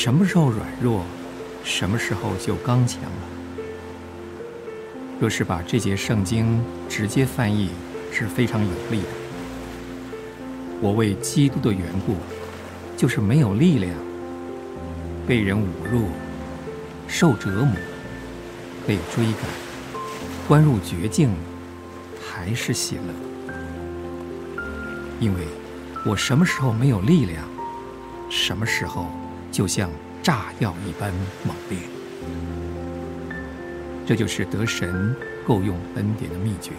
什么时候软弱，什么时候就刚强了。若是把这节圣经直接翻译，是非常有力的。我为基督的缘故，就是没有力量，被人侮辱，受折磨，被追赶，关入绝境，还是喜乐，因为我什么时候没有力量，什么时候就像炸药一般猛烈。这就是得神够用恩典的秘诀。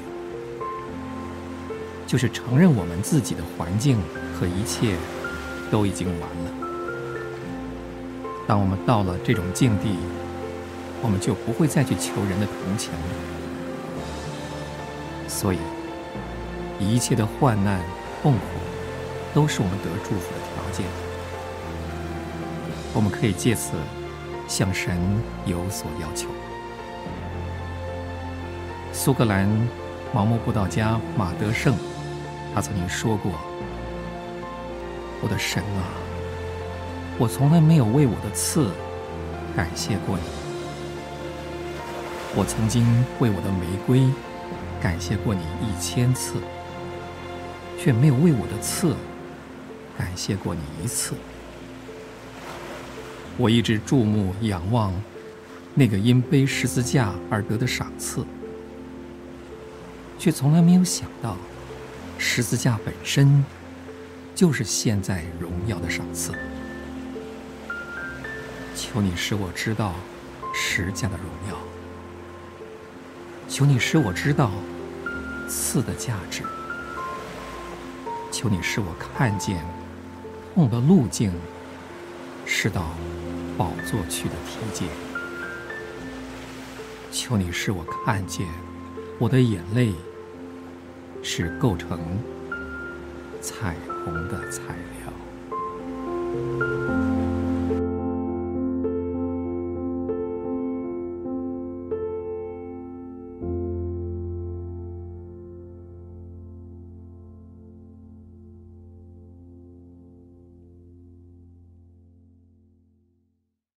就是承认我们自己的环境和一切都已经完了。当我们到了这种境地，我们就不会再去求人的同情了。所以，一切的患难、痛苦，都是我们得祝福的条件。我们可以借此向神有所要求。苏格兰盲目布道家马德胜。他曾经说过：“我的神啊，我从来没有为我的刺感谢过你。我曾经为我的玫瑰感谢过你一千次，却没有为我的刺感谢过你一次。我一直注目仰望那个因背十字架而得的赏赐，却从来没有想到。”十字架本身就是现在荣耀的赏赐。求你使我知道十字架的荣耀，求你使我知道刺的价值，求你使我看见痛的路径是到宝座去的梯阶，求你使我看见我的眼泪。是构成彩虹的材料。